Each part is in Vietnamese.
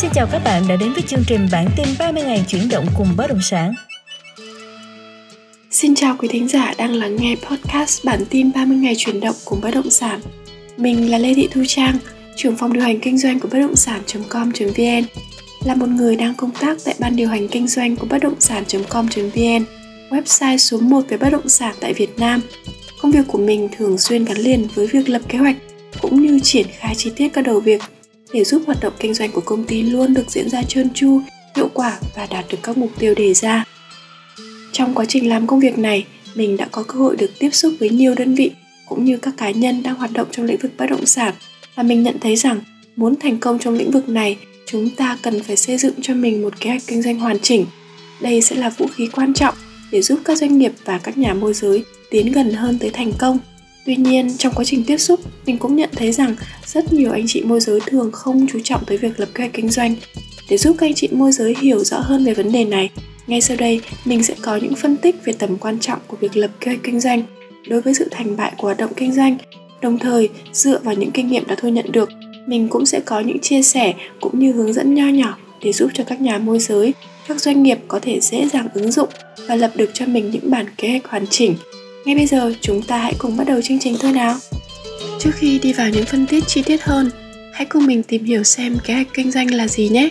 Xin chào các bạn đã đến với chương trình bản tin 30 ngày chuyển động cùng bất động sản. Xin chào quý thính giả đang lắng nghe podcast bản tin 30 ngày chuyển động cùng bất động sản. Mình là Lê Thị Thu Trang, trưởng phòng điều hành kinh doanh của bất động sản.com.vn, là một người đang công tác tại ban điều hành kinh doanh của bất động sản.com.vn, website số 1 về bất động sản tại Việt Nam. Công việc của mình thường xuyên gắn liền với việc lập kế hoạch cũng như triển khai chi tiết các đầu việc để giúp hoạt động kinh doanh của công ty luôn được diễn ra trơn tru, hiệu quả và đạt được các mục tiêu đề ra. Trong quá trình làm công việc này, mình đã có cơ hội được tiếp xúc với nhiều đơn vị cũng như các cá nhân đang hoạt động trong lĩnh vực bất động sản và mình nhận thấy rằng muốn thành công trong lĩnh vực này, chúng ta cần phải xây dựng cho mình một kế hoạch kinh doanh hoàn chỉnh. Đây sẽ là vũ khí quan trọng để giúp các doanh nghiệp và các nhà môi giới tiến gần hơn tới thành công Tuy nhiên, trong quá trình tiếp xúc, mình cũng nhận thấy rằng rất nhiều anh chị môi giới thường không chú trọng tới việc lập kế hoạch kinh doanh. Để giúp các anh chị môi giới hiểu rõ hơn về vấn đề này, ngay sau đây mình sẽ có những phân tích về tầm quan trọng của việc lập kế hoạch kinh doanh đối với sự thành bại của hoạt động kinh doanh. Đồng thời, dựa vào những kinh nghiệm đã thu nhận được, mình cũng sẽ có những chia sẻ cũng như hướng dẫn nho nhỏ để giúp cho các nhà môi giới, các doanh nghiệp có thể dễ dàng ứng dụng và lập được cho mình những bản kế hoạch hoàn chỉnh ngay bây giờ chúng ta hãy cùng bắt đầu chương trình thôi nào. Trước khi đi vào những phân tích chi tiết hơn, hãy cùng mình tìm hiểu xem kế hoạch kinh doanh là gì nhé.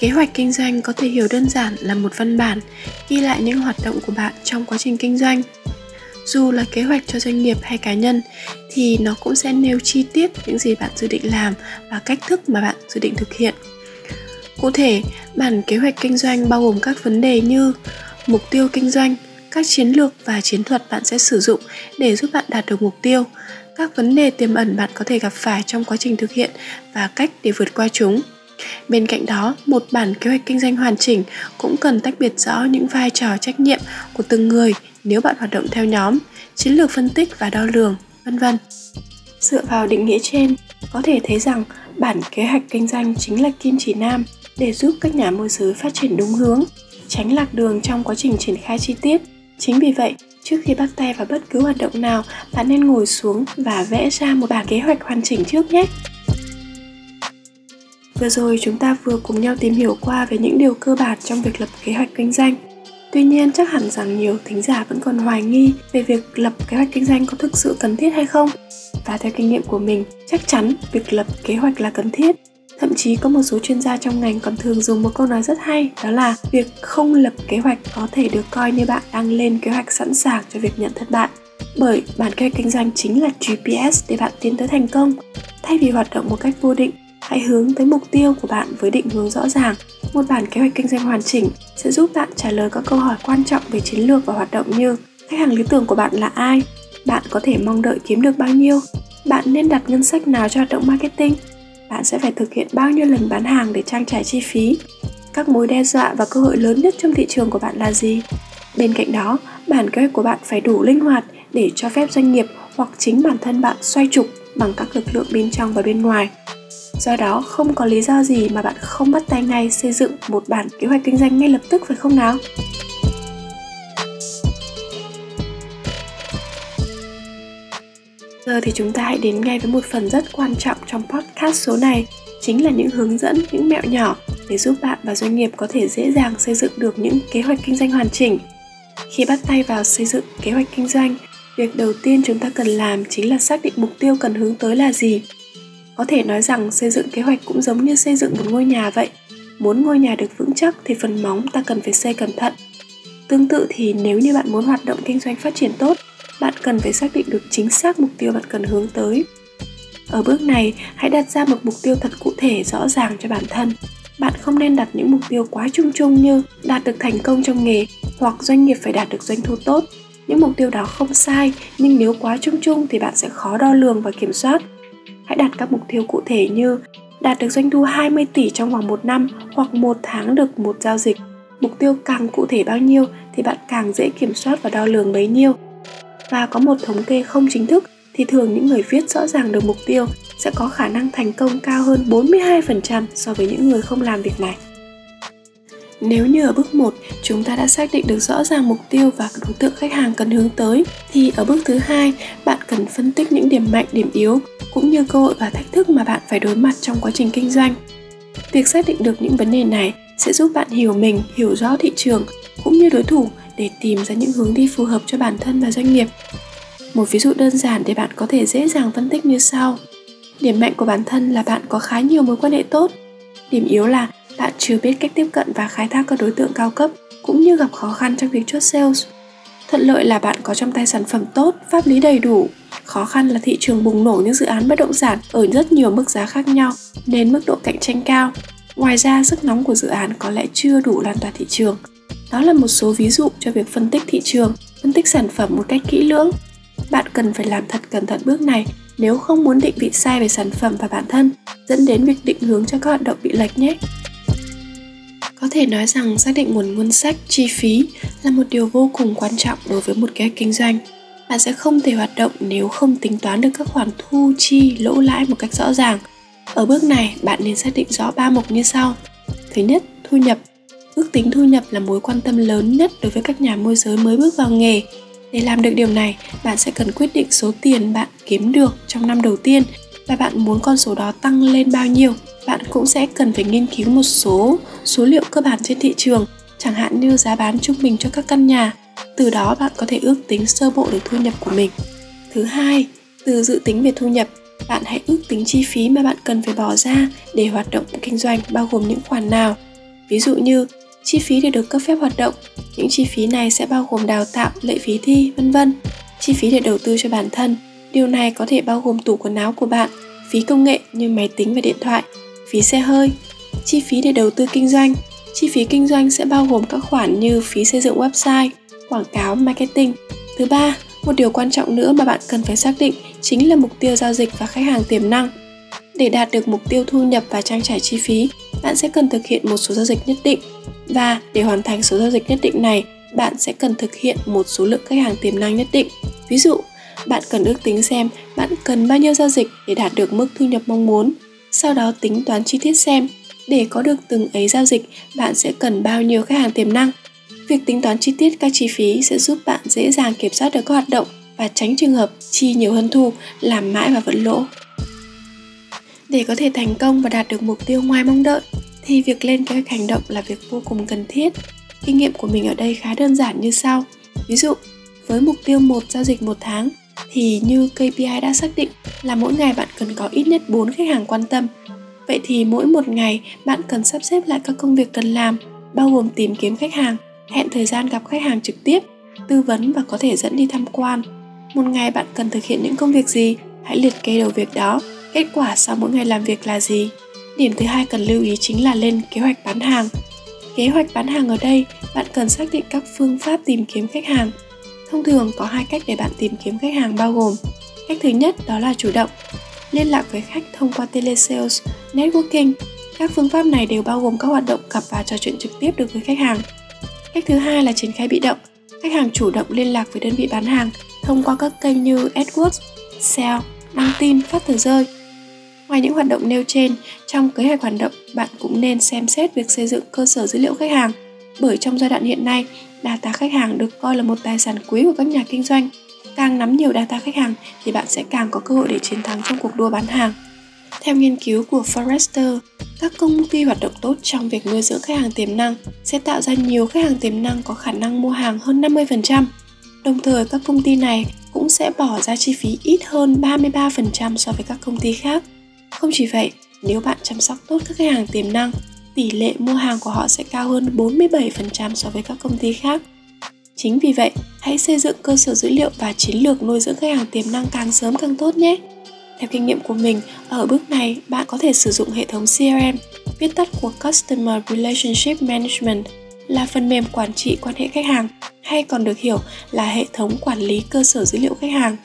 Kế hoạch kinh doanh có thể hiểu đơn giản là một văn bản ghi lại những hoạt động của bạn trong quá trình kinh doanh. Dù là kế hoạch cho doanh nghiệp hay cá nhân thì nó cũng sẽ nêu chi tiết những gì bạn dự định làm và cách thức mà bạn dự định thực hiện. Cụ thể, bản kế hoạch kinh doanh bao gồm các vấn đề như mục tiêu kinh doanh, các chiến lược và chiến thuật bạn sẽ sử dụng để giúp bạn đạt được mục tiêu. Các vấn đề tiềm ẩn bạn có thể gặp phải trong quá trình thực hiện và cách để vượt qua chúng. Bên cạnh đó, một bản kế hoạch kinh doanh hoàn chỉnh cũng cần tách biệt rõ những vai trò trách nhiệm của từng người nếu bạn hoạt động theo nhóm, chiến lược phân tích và đo lường, vân vân. Dựa vào định nghĩa trên, có thể thấy rằng bản kế hoạch kinh doanh chính là kim chỉ nam để giúp các nhà môi giới phát triển đúng hướng, tránh lạc đường trong quá trình triển khai chi tiết. Chính vì vậy, trước khi bắt tay vào bất cứ hoạt động nào, bạn nên ngồi xuống và vẽ ra một bản kế hoạch hoàn chỉnh trước nhé. Vừa rồi chúng ta vừa cùng nhau tìm hiểu qua về những điều cơ bản trong việc lập kế hoạch kinh doanh. Tuy nhiên chắc hẳn rằng nhiều thính giả vẫn còn hoài nghi về việc lập kế hoạch kinh doanh có thực sự cần thiết hay không. Và theo kinh nghiệm của mình, chắc chắn việc lập kế hoạch là cần thiết Thậm chí có một số chuyên gia trong ngành còn thường dùng một câu nói rất hay đó là việc không lập kế hoạch có thể được coi như bạn đang lên kế hoạch sẵn sàng cho việc nhận thất bại. Bởi bản kế hoạch kinh doanh chính là GPS để bạn tiến tới thành công. Thay vì hoạt động một cách vô định, hãy hướng tới mục tiêu của bạn với định hướng rõ ràng. Một bản kế hoạch kinh doanh hoàn chỉnh sẽ giúp bạn trả lời các câu hỏi quan trọng về chiến lược và hoạt động như khách hàng lý tưởng của bạn là ai, bạn có thể mong đợi kiếm được bao nhiêu, bạn nên đặt ngân sách nào cho hoạt động marketing, bạn sẽ phải thực hiện bao nhiêu lần bán hàng để trang trải chi phí? Các mối đe dọa và cơ hội lớn nhất trong thị trường của bạn là gì? Bên cạnh đó, bản kế hoạch của bạn phải đủ linh hoạt để cho phép doanh nghiệp hoặc chính bản thân bạn xoay trục bằng các lực lượng bên trong và bên ngoài. Do đó, không có lý do gì mà bạn không bắt tay ngay xây dựng một bản kế hoạch kinh doanh ngay lập tức, phải không nào? Giờ thì chúng ta hãy đến ngay với một phần rất quan trọng trong podcast số này, chính là những hướng dẫn, những mẹo nhỏ để giúp bạn và doanh nghiệp có thể dễ dàng xây dựng được những kế hoạch kinh doanh hoàn chỉnh. Khi bắt tay vào xây dựng kế hoạch kinh doanh, việc đầu tiên chúng ta cần làm chính là xác định mục tiêu cần hướng tới là gì. Có thể nói rằng xây dựng kế hoạch cũng giống như xây dựng một ngôi nhà vậy. Muốn ngôi nhà được vững chắc thì phần móng ta cần phải xây cẩn thận. Tương tự thì nếu như bạn muốn hoạt động kinh doanh phát triển tốt bạn cần phải xác định được chính xác mục tiêu bạn cần hướng tới. Ở bước này, hãy đặt ra một mục tiêu thật cụ thể, rõ ràng cho bản thân. Bạn không nên đặt những mục tiêu quá chung chung như đạt được thành công trong nghề hoặc doanh nghiệp phải đạt được doanh thu tốt. Những mục tiêu đó không sai, nhưng nếu quá chung chung thì bạn sẽ khó đo lường và kiểm soát. Hãy đặt các mục tiêu cụ thể như đạt được doanh thu 20 tỷ trong vòng một năm hoặc một tháng được một giao dịch. Mục tiêu càng cụ thể bao nhiêu thì bạn càng dễ kiểm soát và đo lường bấy nhiêu và có một thống kê không chính thức thì thường những người viết rõ ràng được mục tiêu sẽ có khả năng thành công cao hơn 42% so với những người không làm việc này. Nếu như ở bước 1 chúng ta đã xác định được rõ ràng mục tiêu và đối tượng khách hàng cần hướng tới thì ở bước thứ hai bạn cần phân tích những điểm mạnh, điểm yếu cũng như cơ hội và thách thức mà bạn phải đối mặt trong quá trình kinh doanh. Việc xác định được những vấn đề này sẽ giúp bạn hiểu mình, hiểu rõ thị trường cũng như đối thủ để tìm ra những hướng đi phù hợp cho bản thân và doanh nghiệp. Một ví dụ đơn giản để bạn có thể dễ dàng phân tích như sau. Điểm mạnh của bản thân là bạn có khá nhiều mối quan hệ tốt. Điểm yếu là bạn chưa biết cách tiếp cận và khai thác các đối tượng cao cấp cũng như gặp khó khăn trong việc chốt sales. Thuận lợi là bạn có trong tay sản phẩm tốt, pháp lý đầy đủ. Khó khăn là thị trường bùng nổ những dự án bất động sản ở rất nhiều mức giá khác nhau nên mức độ cạnh tranh cao. Ngoài ra, sức nóng của dự án có lẽ chưa đủ lan tỏa thị trường. Đó là một số ví dụ cho việc phân tích thị trường, phân tích sản phẩm một cách kỹ lưỡng. Bạn cần phải làm thật cẩn thận bước này nếu không muốn định vị sai về sản phẩm và bản thân, dẫn đến việc định hướng cho các hoạt động bị lệch nhé. Có thể nói rằng xác định nguồn ngân sách, chi phí là một điều vô cùng quan trọng đối với một kế hoạch kinh doanh. Bạn sẽ không thể hoạt động nếu không tính toán được các khoản thu chi, lỗ lãi một cách rõ ràng. Ở bước này, bạn nên xác định rõ ba mục như sau. Thứ nhất, thu nhập. Ước tính thu nhập là mối quan tâm lớn nhất đối với các nhà môi giới mới bước vào nghề. Để làm được điều này, bạn sẽ cần quyết định số tiền bạn kiếm được trong năm đầu tiên và bạn muốn con số đó tăng lên bao nhiêu. Bạn cũng sẽ cần phải nghiên cứu một số số liệu cơ bản trên thị trường chẳng hạn như giá bán trung bình cho các căn nhà. Từ đó bạn có thể ước tính sơ bộ được thu nhập của mình. Thứ hai từ dự tính về thu nhập bạn hãy ước tính chi phí mà bạn cần phải bỏ ra để hoạt động kinh doanh bao gồm những khoản nào. Ví dụ như chi phí để được cấp phép hoạt động những chi phí này sẽ bao gồm đào tạo lệ phí thi vân vân chi phí để đầu tư cho bản thân điều này có thể bao gồm tủ quần áo của bạn phí công nghệ như máy tính và điện thoại phí xe hơi, chi phí để đầu tư kinh doanh. Chi phí kinh doanh sẽ bao gồm các khoản như phí xây dựng website, quảng cáo, marketing. Thứ ba, một điều quan trọng nữa mà bạn cần phải xác định chính là mục tiêu giao dịch và khách hàng tiềm năng. Để đạt được mục tiêu thu nhập và trang trải chi phí, bạn sẽ cần thực hiện một số giao dịch nhất định. Và để hoàn thành số giao dịch nhất định này, bạn sẽ cần thực hiện một số lượng khách hàng tiềm năng nhất định. Ví dụ, bạn cần ước tính xem bạn cần bao nhiêu giao dịch để đạt được mức thu nhập mong muốn sau đó tính toán chi tiết xem để có được từng ấy giao dịch bạn sẽ cần bao nhiêu khách hàng tiềm năng việc tính toán chi tiết các chi phí sẽ giúp bạn dễ dàng kiểm soát được các hoạt động và tránh trường hợp chi nhiều hơn thu làm mãi và vẫn lỗ để có thể thành công và đạt được mục tiêu ngoài mong đợi thì việc lên kế hoạch hành động là việc vô cùng cần thiết kinh nghiệm của mình ở đây khá đơn giản như sau ví dụ với mục tiêu một giao dịch một tháng thì như KPI đã xác định là mỗi ngày bạn cần có ít nhất 4 khách hàng quan tâm. Vậy thì mỗi một ngày bạn cần sắp xếp lại các công việc cần làm, bao gồm tìm kiếm khách hàng, hẹn thời gian gặp khách hàng trực tiếp, tư vấn và có thể dẫn đi tham quan. Một ngày bạn cần thực hiện những công việc gì? Hãy liệt kê đầu việc đó. Kết quả sau mỗi ngày làm việc là gì? Điểm thứ hai cần lưu ý chính là lên kế hoạch bán hàng. Kế hoạch bán hàng ở đây, bạn cần xác định các phương pháp tìm kiếm khách hàng, Thông thường có hai cách để bạn tìm kiếm khách hàng bao gồm Cách thứ nhất đó là chủ động Liên lạc với khách thông qua telesales, networking Các phương pháp này đều bao gồm các hoạt động gặp và trò chuyện trực tiếp được với khách hàng Cách thứ hai là triển khai bị động Khách hàng chủ động liên lạc với đơn vị bán hàng thông qua các kênh như AdWords, sale, đăng tin, phát tờ rơi. Ngoài những hoạt động nêu trên, trong kế hoạch hoạt động, bạn cũng nên xem xét việc xây dựng cơ sở dữ liệu khách hàng. Bởi trong giai đoạn hiện nay, Data khách hàng được coi là một tài sản quý của các nhà kinh doanh. Càng nắm nhiều data khách hàng thì bạn sẽ càng có cơ hội để chiến thắng trong cuộc đua bán hàng. Theo nghiên cứu của Forrester, các công ty hoạt động tốt trong việc nuôi dưỡng khách hàng tiềm năng sẽ tạo ra nhiều khách hàng tiềm năng có khả năng mua hàng hơn 50%. Đồng thời các công ty này cũng sẽ bỏ ra chi phí ít hơn 33% so với các công ty khác. Không chỉ vậy, nếu bạn chăm sóc tốt các khách hàng tiềm năng tỷ lệ mua hàng của họ sẽ cao hơn 47% so với các công ty khác. Chính vì vậy, hãy xây dựng cơ sở dữ liệu và chiến lược nuôi dưỡng khách hàng tiềm năng càng sớm càng tốt nhé. Theo kinh nghiệm của mình, ở bước này bạn có thể sử dụng hệ thống CRM, viết tắt của Customer Relationship Management, là phần mềm quản trị quan hệ khách hàng hay còn được hiểu là hệ thống quản lý cơ sở dữ liệu khách hàng.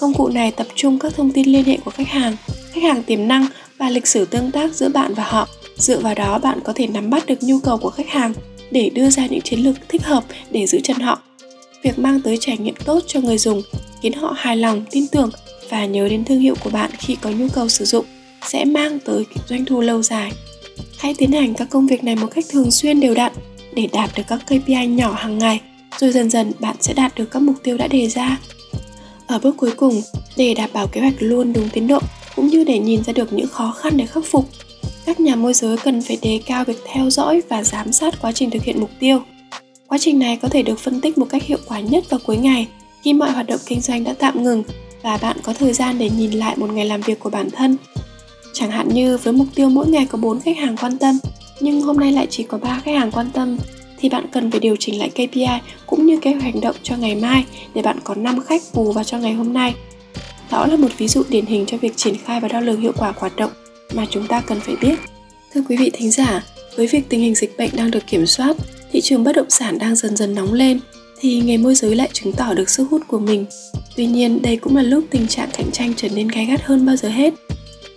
Công cụ này tập trung các thông tin liên hệ của khách hàng, khách hàng tiềm năng và lịch sử tương tác giữa bạn và họ. Dựa vào đó bạn có thể nắm bắt được nhu cầu của khách hàng để đưa ra những chiến lược thích hợp để giữ chân họ. Việc mang tới trải nghiệm tốt cho người dùng khiến họ hài lòng tin tưởng và nhớ đến thương hiệu của bạn khi có nhu cầu sử dụng sẽ mang tới doanh thu lâu dài. Hãy tiến hành các công việc này một cách thường xuyên đều đặn để đạt được các KPI nhỏ hàng ngày rồi dần dần bạn sẽ đạt được các mục tiêu đã đề ra ở bước cuối cùng để đảm bảo kế hoạch luôn đúng tiến độ cũng như để nhìn ra được những khó khăn để khắc phục các nhà môi giới cần phải đề cao việc theo dõi và giám sát quá trình thực hiện mục tiêu. Quá trình này có thể được phân tích một cách hiệu quả nhất vào cuối ngày khi mọi hoạt động kinh doanh đã tạm ngừng và bạn có thời gian để nhìn lại một ngày làm việc của bản thân. Chẳng hạn như với mục tiêu mỗi ngày có 4 khách hàng quan tâm, nhưng hôm nay lại chỉ có 3 khách hàng quan tâm thì bạn cần phải điều chỉnh lại KPI cũng như kế hoạch hành động cho ngày mai để bạn có 5 khách bù vào cho ngày hôm nay. Đó là một ví dụ điển hình cho việc triển khai và đo lường hiệu quả hoạt động mà chúng ta cần phải biết. Thưa quý vị thính giả, với việc tình hình dịch bệnh đang được kiểm soát, thị trường bất động sản đang dần dần nóng lên thì nghề môi giới lại chứng tỏ được sức hút của mình. Tuy nhiên, đây cũng là lúc tình trạng cạnh tranh trở nên gay gắt hơn bao giờ hết.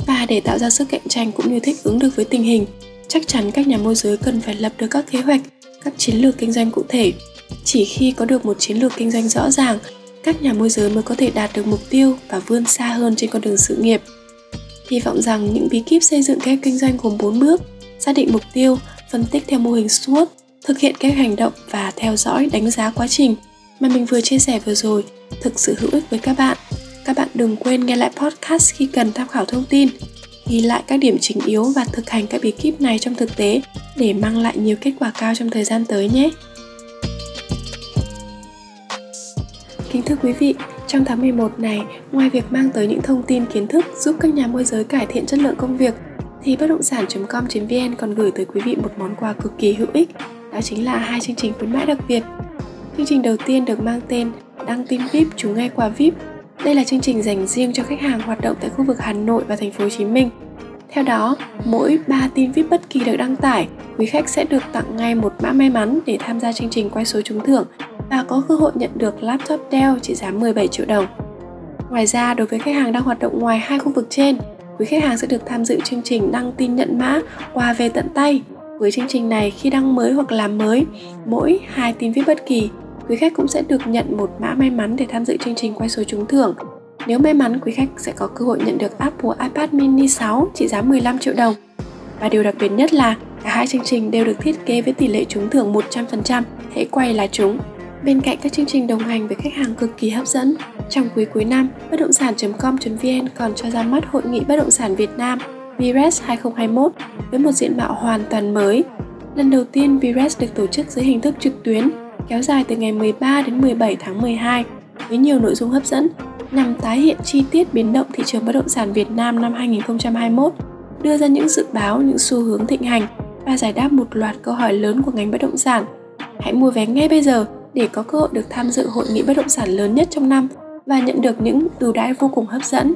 Và để tạo ra sức cạnh tranh cũng như thích ứng được với tình hình, chắc chắn các nhà môi giới cần phải lập được các kế hoạch, các chiến lược kinh doanh cụ thể. Chỉ khi có được một chiến lược kinh doanh rõ ràng, các nhà môi giới mới có thể đạt được mục tiêu và vươn xa hơn trên con đường sự nghiệp. Hy vọng rằng những bí kíp xây dựng kế kinh doanh gồm 4 bước, xác định mục tiêu, phân tích theo mô hình SWOT, thực hiện kế hoạch hành động và theo dõi đánh giá quá trình mà mình vừa chia sẻ vừa rồi thực sự hữu ích với các bạn. Các bạn đừng quên nghe lại podcast khi cần tham khảo thông tin, ghi lại các điểm chính yếu và thực hành các bí kíp này trong thực tế để mang lại nhiều kết quả cao trong thời gian tới nhé. Kính thưa quý vị, trong tháng 11 này, ngoài việc mang tới những thông tin kiến thức giúp các nhà môi giới cải thiện chất lượng công việc, thì bất động sản.com.vn còn gửi tới quý vị một món quà cực kỳ hữu ích, đó chính là hai chương trình khuyến mãi đặc biệt. Chương trình đầu tiên được mang tên Đăng tin VIP chúng ngay quà VIP. Đây là chương trình dành riêng cho khách hàng hoạt động tại khu vực Hà Nội và thành phố Hồ Chí Minh. Theo đó, mỗi 3 tin VIP bất kỳ được đăng tải, quý khách sẽ được tặng ngay một mã may mắn để tham gia chương trình quay số trúng thưởng và có cơ hội nhận được laptop Dell trị giá 17 triệu đồng. Ngoài ra, đối với khách hàng đang hoạt động ngoài hai khu vực trên, quý khách hàng sẽ được tham dự chương trình đăng tin nhận mã quà về tận tay. Với chương trình này, khi đăng mới hoặc làm mới, mỗi hai tin VIP bất kỳ, quý khách cũng sẽ được nhận một mã may mắn để tham dự chương trình quay số trúng thưởng. Nếu may mắn, quý khách sẽ có cơ hội nhận được Apple iPad mini 6 trị giá 15 triệu đồng. Và điều đặc biệt nhất là cả hai chương trình đều được thiết kế với tỷ lệ trúng thưởng 100%, hãy quay là trúng. Bên cạnh các chương trình đồng hành với khách hàng cực kỳ hấp dẫn, trong quý cuối năm, bất động sản.com.vn còn cho ra mắt Hội nghị Bất động sản Việt Nam VRES 2021 với một diện mạo hoàn toàn mới. Lần đầu tiên VRES được tổ chức dưới hình thức trực tuyến, kéo dài từ ngày 13 đến 17 tháng 12 với nhiều nội dung hấp dẫn nhằm tái hiện chi tiết biến động thị trường bất động sản Việt Nam năm 2021, đưa ra những dự báo, những xu hướng thịnh hành và giải đáp một loạt câu hỏi lớn của ngành bất động sản. Hãy mua vé ngay bây giờ để có cơ hội được tham dự hội nghị bất động sản lớn nhất trong năm và nhận được những ưu đãi vô cùng hấp dẫn.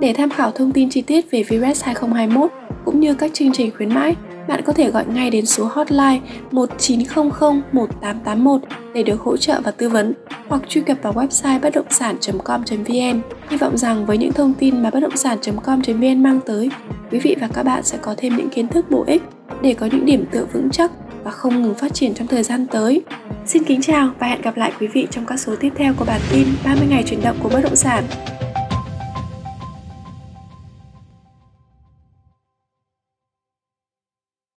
Để tham khảo thông tin chi tiết về VRES 2021 cũng như các chương trình khuyến mãi, bạn có thể gọi ngay đến số hotline 1900 1881 để được hỗ trợ và tư vấn hoặc truy cập vào website bất động sản.com.vn. Hy vọng rằng với những thông tin mà bất động sản.com.vn mang tới, quý vị và các bạn sẽ có thêm những kiến thức bổ ích để có những điểm tựa vững chắc và không ngừng phát triển trong thời gian tới. Xin kính chào và hẹn gặp lại quý vị trong các số tiếp theo của bản tin 30 ngày chuyển động của bất động sản.